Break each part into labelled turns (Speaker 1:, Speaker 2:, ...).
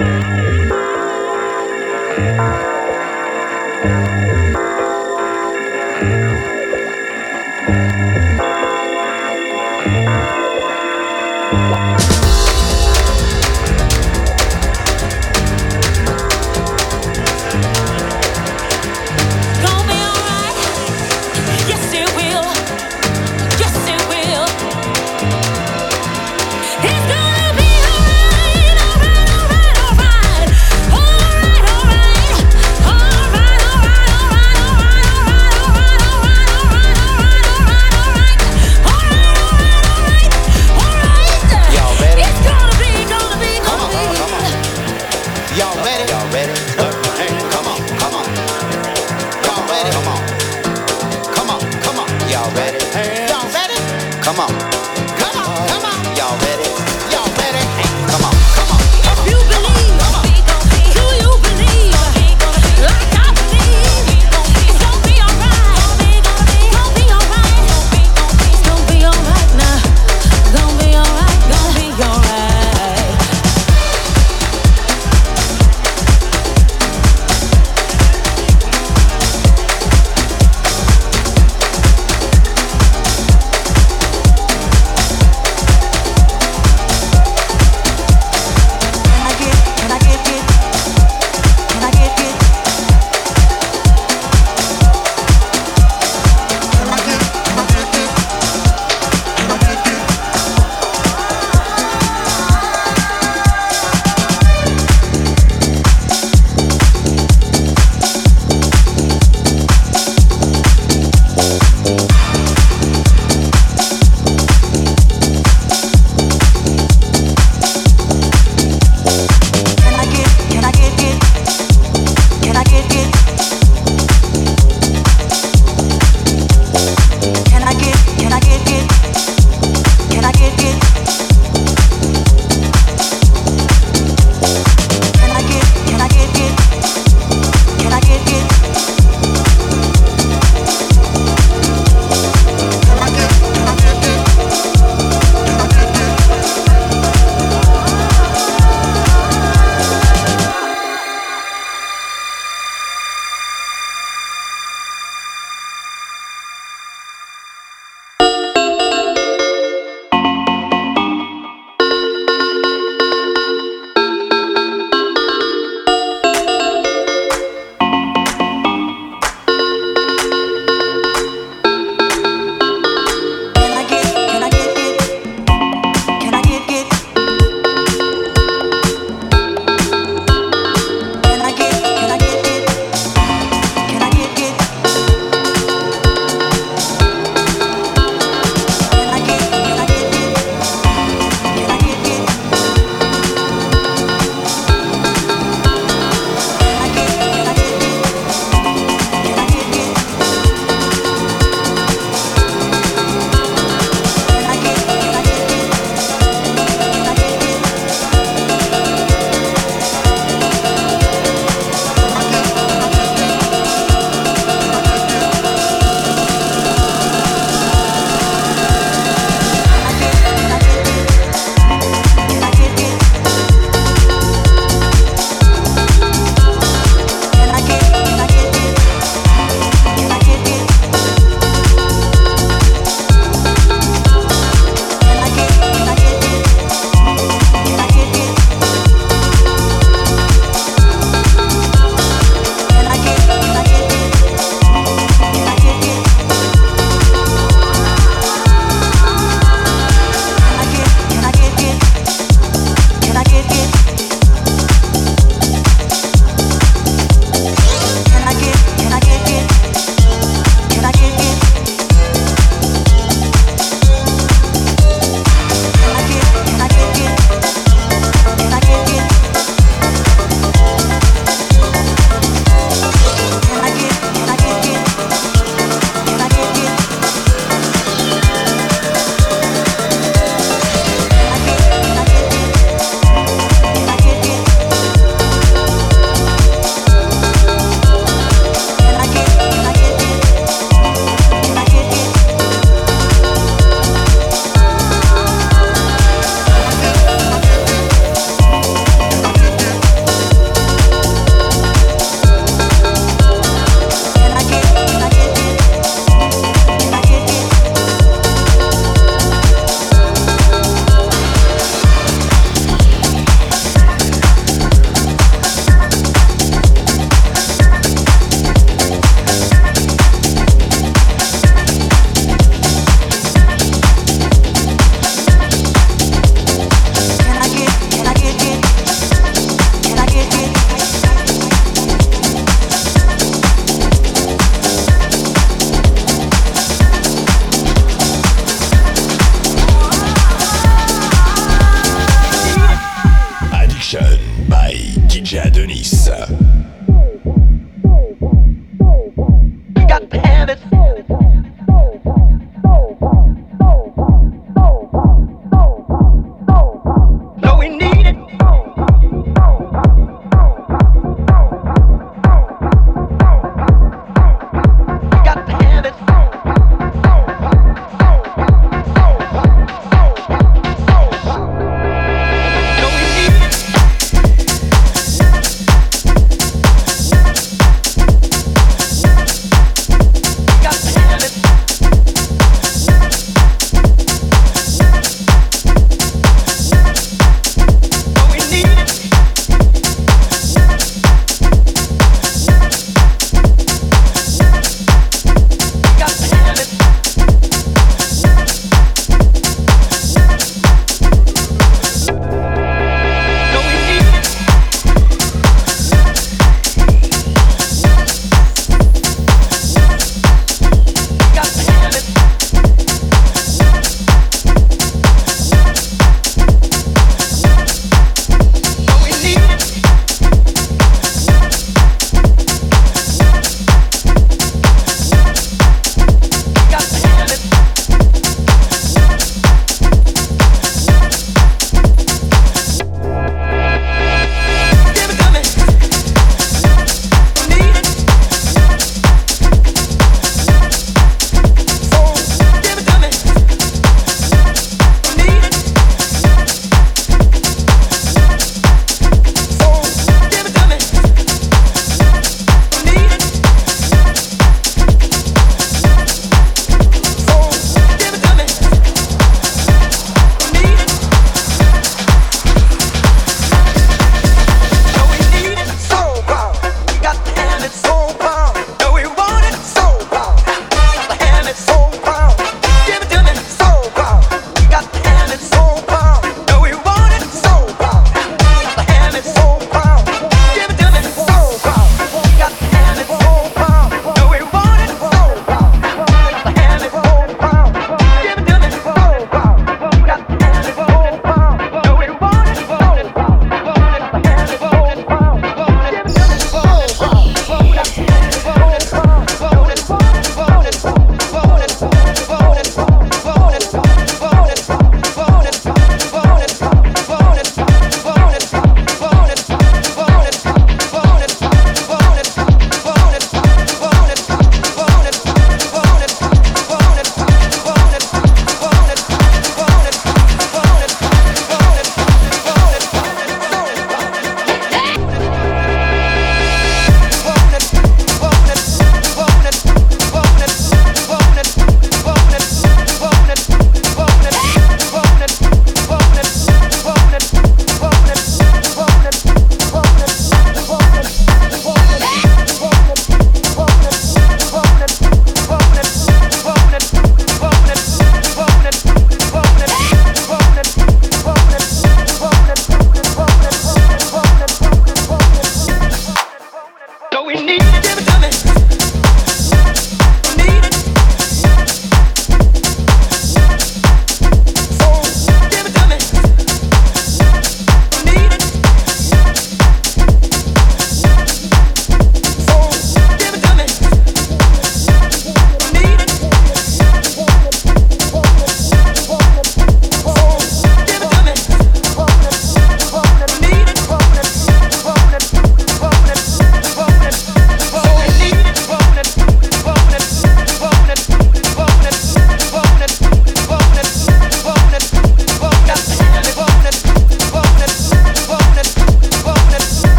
Speaker 1: alright,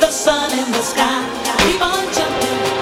Speaker 1: the sun in the
Speaker 2: sky.
Speaker 1: Keep on jumping.